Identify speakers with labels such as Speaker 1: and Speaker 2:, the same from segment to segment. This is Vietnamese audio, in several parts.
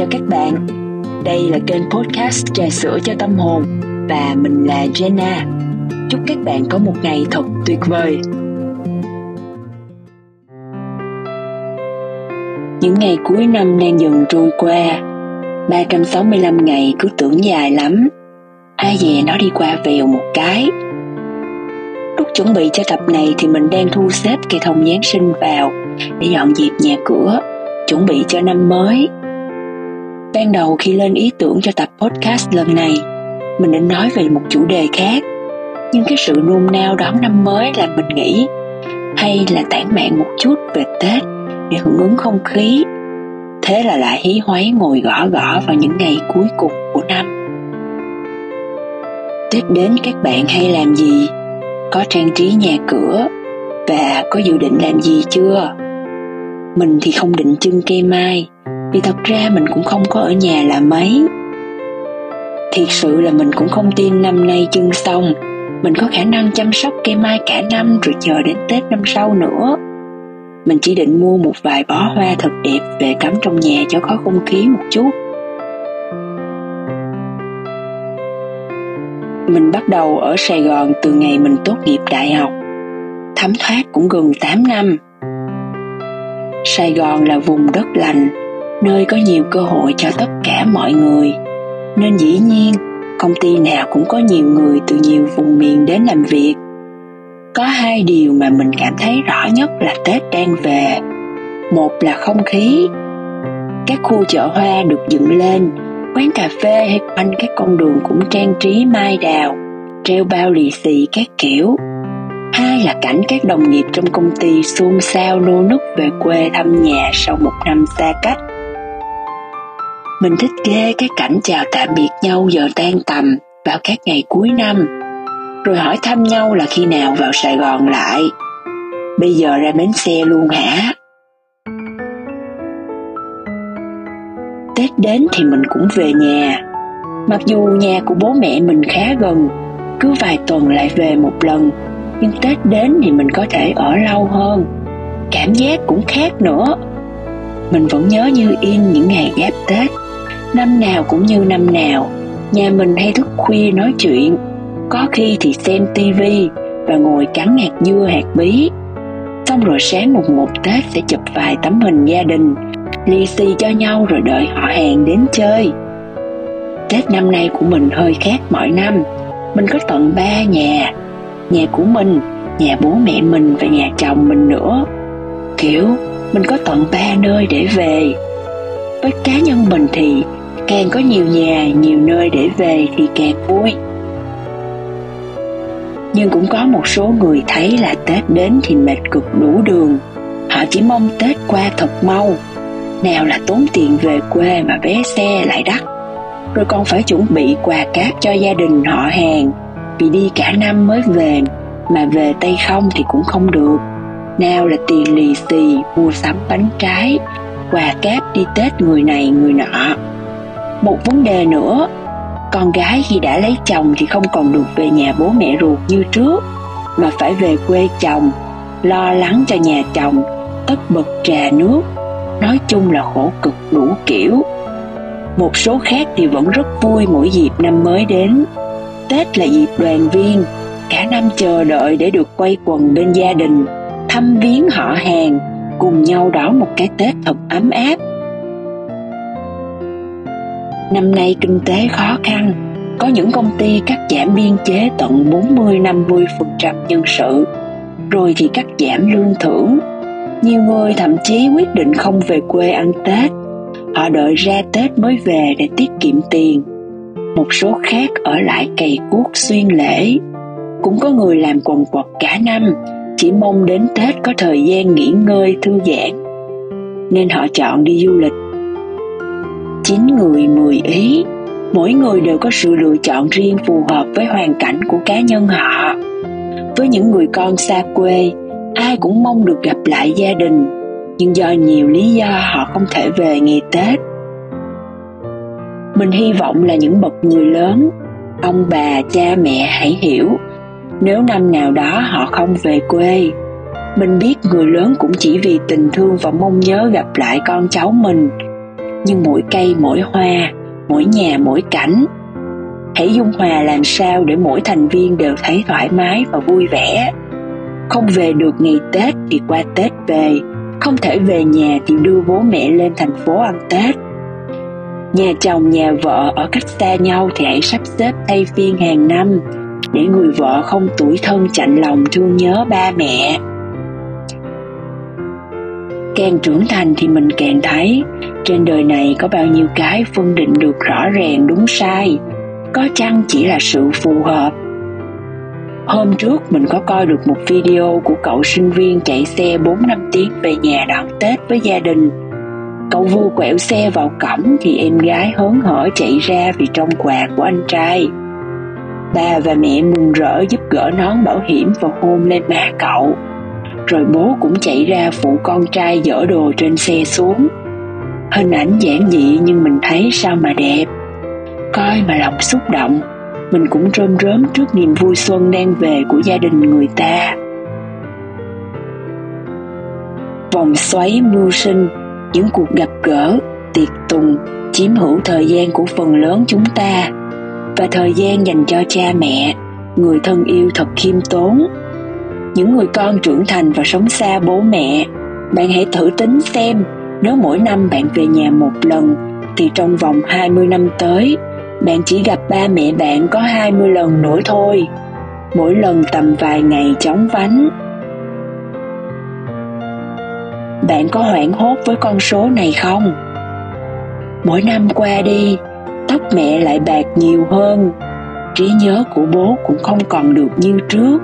Speaker 1: cho các bạn. Đây là kênh podcast trà sữa cho tâm hồn và mình là Jenna. Chúc các bạn có một ngày thật tuyệt vời. Những ngày cuối năm đang dần trôi qua, 365 ngày cứ tưởng dài lắm. Ai dè nó đi qua vèo một cái. Lúc chuẩn bị cho tập này thì mình đang thu xếp cây thông Giáng sinh vào để dọn dẹp nhà cửa, chuẩn bị cho năm mới Ban đầu khi lên ý tưởng cho tập podcast lần này, mình định nói về một chủ đề khác. Nhưng cái sự nôn nao đón năm mới làm mình nghĩ hay là tản mạn một chút về Tết để hưởng ứng không khí. Thế là lại hí hoáy ngồi gõ gõ vào những ngày cuối cùng của năm. Tết đến các bạn hay làm gì? Có trang trí nhà cửa và có dự định làm gì chưa? Mình thì không định trưng cây mai vì thật ra mình cũng không có ở nhà là mấy. Thiệt sự là mình cũng không tin năm nay chưng xong. Mình có khả năng chăm sóc cây mai cả năm rồi chờ đến tết năm sau nữa. Mình chỉ định mua một vài bó hoa thật đẹp về cắm trong nhà cho có không khí một chút. Mình bắt đầu ở sài gòn từ ngày mình tốt nghiệp đại học. Thấm thoát cũng gần 8 năm. Sài Gòn là vùng đất lành, nơi có nhiều cơ hội cho tất cả mọi người. Nên dĩ nhiên, công ty nào cũng có nhiều người từ nhiều vùng miền đến làm việc. Có hai điều mà mình cảm thấy rõ nhất là tết đang về. Một là không khí. Các khu chợ hoa được dựng lên, quán cà phê hay quanh các con đường cũng trang trí mai đào, treo bao lì xì các kiểu. Hai là cảnh các đồng nghiệp trong công ty xôn xao nô nức về quê thăm nhà sau một năm xa cách mình thích ghê cái cảnh chào tạm biệt nhau giờ tan tầm vào các ngày cuối năm, rồi hỏi thăm nhau là khi nào vào Sài Gòn lại. Bây giờ ra bến xe luôn hả? Tết đến thì mình cũng về nhà. Mặc dù nhà của bố mẹ mình khá gần, cứ vài tuần lại về một lần, nhưng Tết đến thì mình có thể ở lâu hơn. Cảm giác cũng khác nữa. Mình vẫn nhớ như in những ngày giáp Tết Năm nào cũng như năm nào, nhà mình hay thức khuya nói chuyện, có khi thì xem tivi và ngồi cắn hạt dưa hạt bí. Xong rồi sáng mùng một Tết sẽ chụp vài tấm hình gia đình, lì xì cho nhau rồi đợi họ hàng đến chơi. Tết năm nay của mình hơi khác mọi năm, mình có tận ba nhà, nhà của mình, nhà bố mẹ mình và nhà chồng mình nữa. Kiểu mình có tận ba nơi để về. Với cá nhân mình thì càng có nhiều nhà, nhiều nơi để về thì càng vui. Nhưng cũng có một số người thấy là tết đến thì mệt cực đủ đường. Họ chỉ mong tết qua thật mau. Nào là tốn tiền về quê mà vé xe lại đắt. Rồi còn phải chuẩn bị quà cáp cho gia đình họ hàng. Vì đi cả năm mới về, mà về tay không thì cũng không được. Nào là tiền lì xì, mua sắm bánh trái, quà cáp đi tết người này người nọ một vấn đề nữa, con gái khi đã lấy chồng thì không còn được về nhà bố mẹ ruột như trước, mà phải về quê chồng, lo lắng cho nhà chồng, tất bật trà nước. Nói chung là khổ cực đủ kiểu. Một số khác thì vẫn rất vui mỗi dịp năm mới đến. Tết là dịp đoàn viên, cả năm chờ đợi để được quay quần bên gia đình, thăm viếng họ hàng, cùng nhau đón một cái tết thật ấm áp. Năm nay kinh tế khó khăn, có những công ty cắt giảm biên chế tận 40-50% nhân sự, rồi thì cắt giảm lương thưởng. Nhiều người thậm chí quyết định không về quê ăn Tết, họ đợi ra Tết mới về để tiết kiệm tiền. Một số khác ở lại cày cuốc xuyên lễ. Cũng có người làm quần quật cả năm, chỉ mong đến Tết có thời gian nghỉ ngơi thư giãn. Nên họ chọn đi du lịch chín người mười ý. Mỗi người đều có sự lựa chọn riêng phù hợp với hoàn cảnh của cá nhân họ. Với những người con xa quê, ai cũng mong được gặp lại gia đình. Nhưng do nhiều lý do, họ không thể về ngày tết. Mình hy vọng là những bậc người lớn, ông bà, cha, mẹ hãy hiểu, nếu năm nào đó họ không về quê, mình biết người lớn cũng chỉ vì tình thương và mong nhớ gặp lại con cháu mình nhưng mỗi cây, mỗi hoa, mỗi nhà, mỗi cảnh. Hãy dung hòa làm sao để mỗi thành viên đều thấy thoải mái và vui vẻ. Không về được ngày tết thì qua tết về. Không thể về nhà thì đưa bố mẹ lên thành phố ăn tết. Nhà chồng, nhà vợ ở cách xa nhau thì hãy sắp xếp thay phiên hàng năm để người vợ không tuổi thân chạnh lòng thương nhớ ba mẹ càng trưởng thành thì mình càng thấy trên đời này có bao nhiêu cái phân định được rõ ràng, đúng sai. Có chăng chỉ là sự phù hợp? Hôm trước mình có coi được một video của cậu sinh viên chạy xe 4 năm tiếng về nhà đón Tết với gia đình. Cậu vu quẹo xe vào cổng thì em gái hớn hở chạy ra vì trong quà của anh trai. Ba và mẹ mừng rỡ giúp gỡ nón bảo hiểm và hôn lên má cậu rồi bố cũng chạy ra phụ con trai dỡ đồ trên xe xuống. Hình ảnh giản dị nhưng mình thấy sao mà đẹp. Coi mà lòng xúc động, mình cũng rơm rớm trước niềm vui xuân đang về của gia đình người ta. Vòng xoáy mưu sinh, những cuộc gặp gỡ, tiệc tùng chiếm hữu thời gian của phần lớn chúng ta. Và thời gian dành cho cha mẹ, người thân yêu thật khiêm tốn những người con trưởng thành và sống xa bố mẹ, bạn hãy thử tính xem, nếu mỗi năm bạn về nhà một lần, thì trong vòng 20 năm tới, bạn chỉ gặp ba mẹ bạn có 20 lần nữa thôi. Mỗi lần tầm vài ngày chóng vánh. Bạn có hoảng hốt với con số này không? Mỗi năm qua đi, tóc mẹ lại bạc nhiều hơn. Trí nhớ của bố cũng không còn được như trước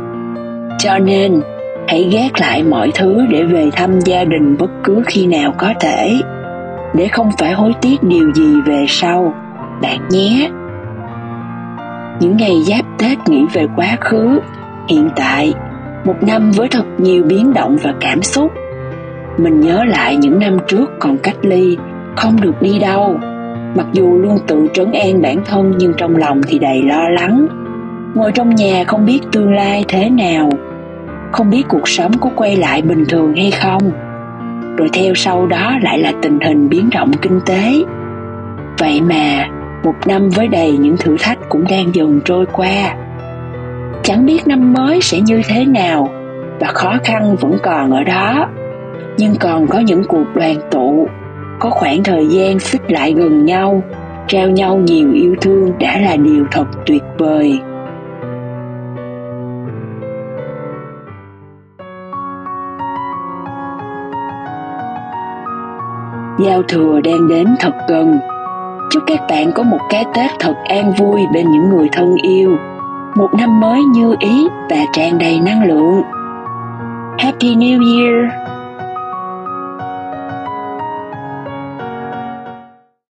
Speaker 1: cho nên, hãy gác lại mọi thứ để về thăm gia đình bất cứ khi nào có thể, để không phải hối tiếc điều gì về sau, bạn nhé. Những ngày giáp tết nghĩ về quá khứ, hiện tại, một năm với thật nhiều biến động và cảm xúc. Mình nhớ lại những năm trước còn cách ly, không được đi đâu. Mặc dù luôn tự trấn an bản thân nhưng trong lòng thì đầy lo lắng ngồi trong nhà không biết tương lai thế nào. Không biết cuộc sống có quay lại bình thường hay không. Rồi theo sau đó lại là tình hình biến động kinh tế. Vậy mà, một năm với đầy những thử thách cũng đang dần trôi qua. Chẳng biết năm mới sẽ như thế nào và khó khăn vẫn còn ở đó. Nhưng còn có những cuộc đoàn tụ, có khoảng thời gian xích lại gần nhau, trao nhau nhiều yêu thương đã là điều thật tuyệt vời. Giao thừa đang đến thật gần. Chúc các bạn có một cái tết thật an vui bên những người thân yêu. Một năm mới như ý và tràn đầy năng lượng. Happy new year!